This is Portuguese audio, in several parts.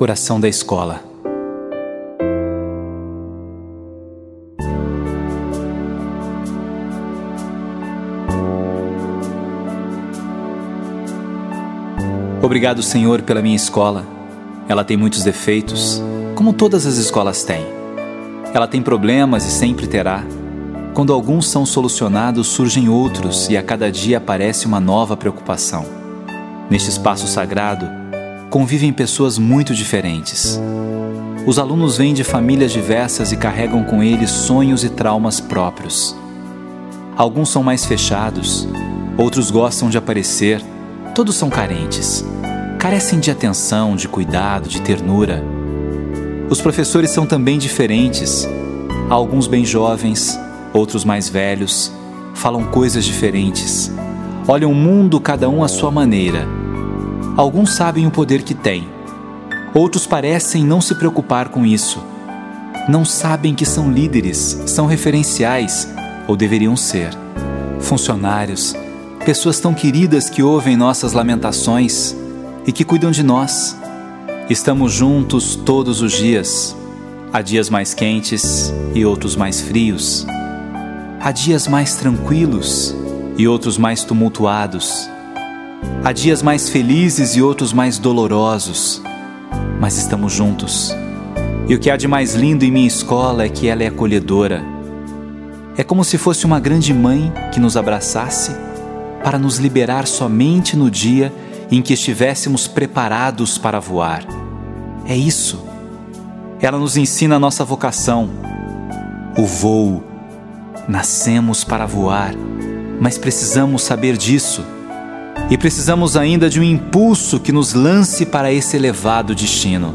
Oração da escola. Obrigado, Senhor, pela minha escola. Ela tem muitos defeitos, como todas as escolas têm. Ela tem problemas e sempre terá. Quando alguns são solucionados, surgem outros e a cada dia aparece uma nova preocupação. Neste espaço sagrado, convivem pessoas muito diferentes. Os alunos vêm de famílias diversas e carregam com eles sonhos e traumas próprios. Alguns são mais fechados, outros gostam de aparecer, todos são carentes. Carecem de atenção, de cuidado, de ternura. Os professores são também diferentes. alguns bem jovens, outros mais velhos, falam coisas diferentes. Olham o mundo cada um à sua maneira Alguns sabem o poder que têm, outros parecem não se preocupar com isso. Não sabem que são líderes, são referenciais, ou deveriam ser. Funcionários, pessoas tão queridas que ouvem nossas lamentações e que cuidam de nós. Estamos juntos todos os dias. Há dias mais quentes e outros mais frios. Há dias mais tranquilos e outros mais tumultuados. Há dias mais felizes e outros mais dolorosos, mas estamos juntos. E o que há de mais lindo em minha escola é que ela é acolhedora. É como se fosse uma grande mãe que nos abraçasse para nos liberar somente no dia em que estivéssemos preparados para voar. É isso. Ela nos ensina a nossa vocação, o voo. Nascemos para voar, mas precisamos saber disso e precisamos ainda de um impulso que nos lance para esse elevado destino.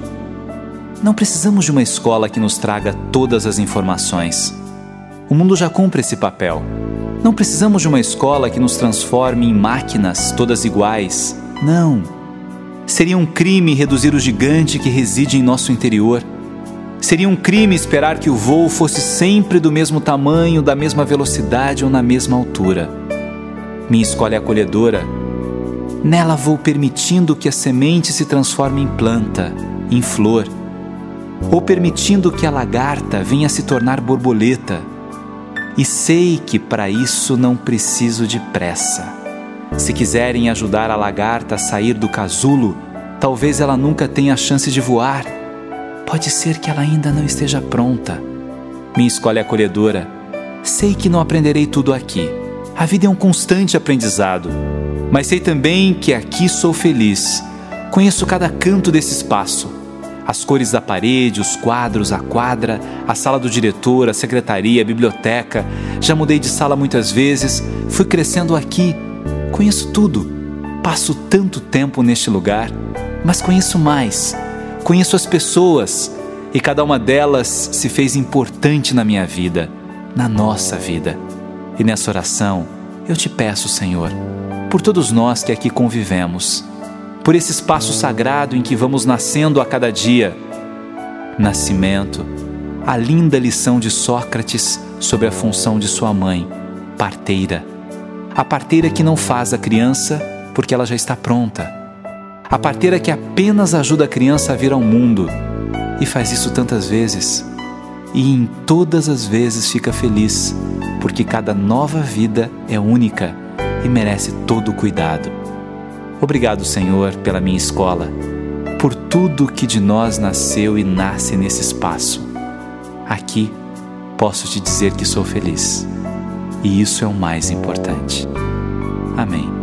Não precisamos de uma escola que nos traga todas as informações. O mundo já cumpre esse papel. Não precisamos de uma escola que nos transforme em máquinas todas iguais. Não. Seria um crime reduzir o gigante que reside em nosso interior. Seria um crime esperar que o voo fosse sempre do mesmo tamanho, da mesma velocidade ou na mesma altura. Minha escola é acolhedora Nela vou permitindo que a semente se transforme em planta, em flor, ou permitindo que a lagarta venha se tornar borboleta. E sei que para isso não preciso de pressa. Se quiserem ajudar a lagarta a sair do casulo, talvez ela nunca tenha a chance de voar. Pode ser que ela ainda não esteja pronta. Minha escolha é acolhedora. Sei que não aprenderei tudo aqui. A vida é um constante aprendizado mas sei também que aqui sou feliz. Conheço cada canto desse espaço. As cores da parede, os quadros, a quadra, a sala do diretor, a secretaria, a biblioteca. Já mudei de sala muitas vezes, fui crescendo aqui. Conheço tudo. Passo tanto tempo neste lugar, mas conheço mais. Conheço as pessoas e cada uma delas se fez importante na minha vida, na nossa vida. E nessa oração, eu te peço, Senhor, por todos nós que aqui convivemos, por esse espaço sagrado em que vamos nascendo a cada dia. Nascimento, a linda lição de Sócrates sobre a função de sua mãe, parteira. A parteira que não faz a criança porque ela já está pronta. A parteira que apenas ajuda a criança a vir ao mundo e faz isso tantas vezes. E em todas as vezes fica feliz, porque cada nova vida é única e merece todo o cuidado. Obrigado, Senhor, pela minha escola, por tudo que de nós nasceu e nasce nesse espaço. Aqui posso te dizer que sou feliz, e isso é o mais importante. Amém.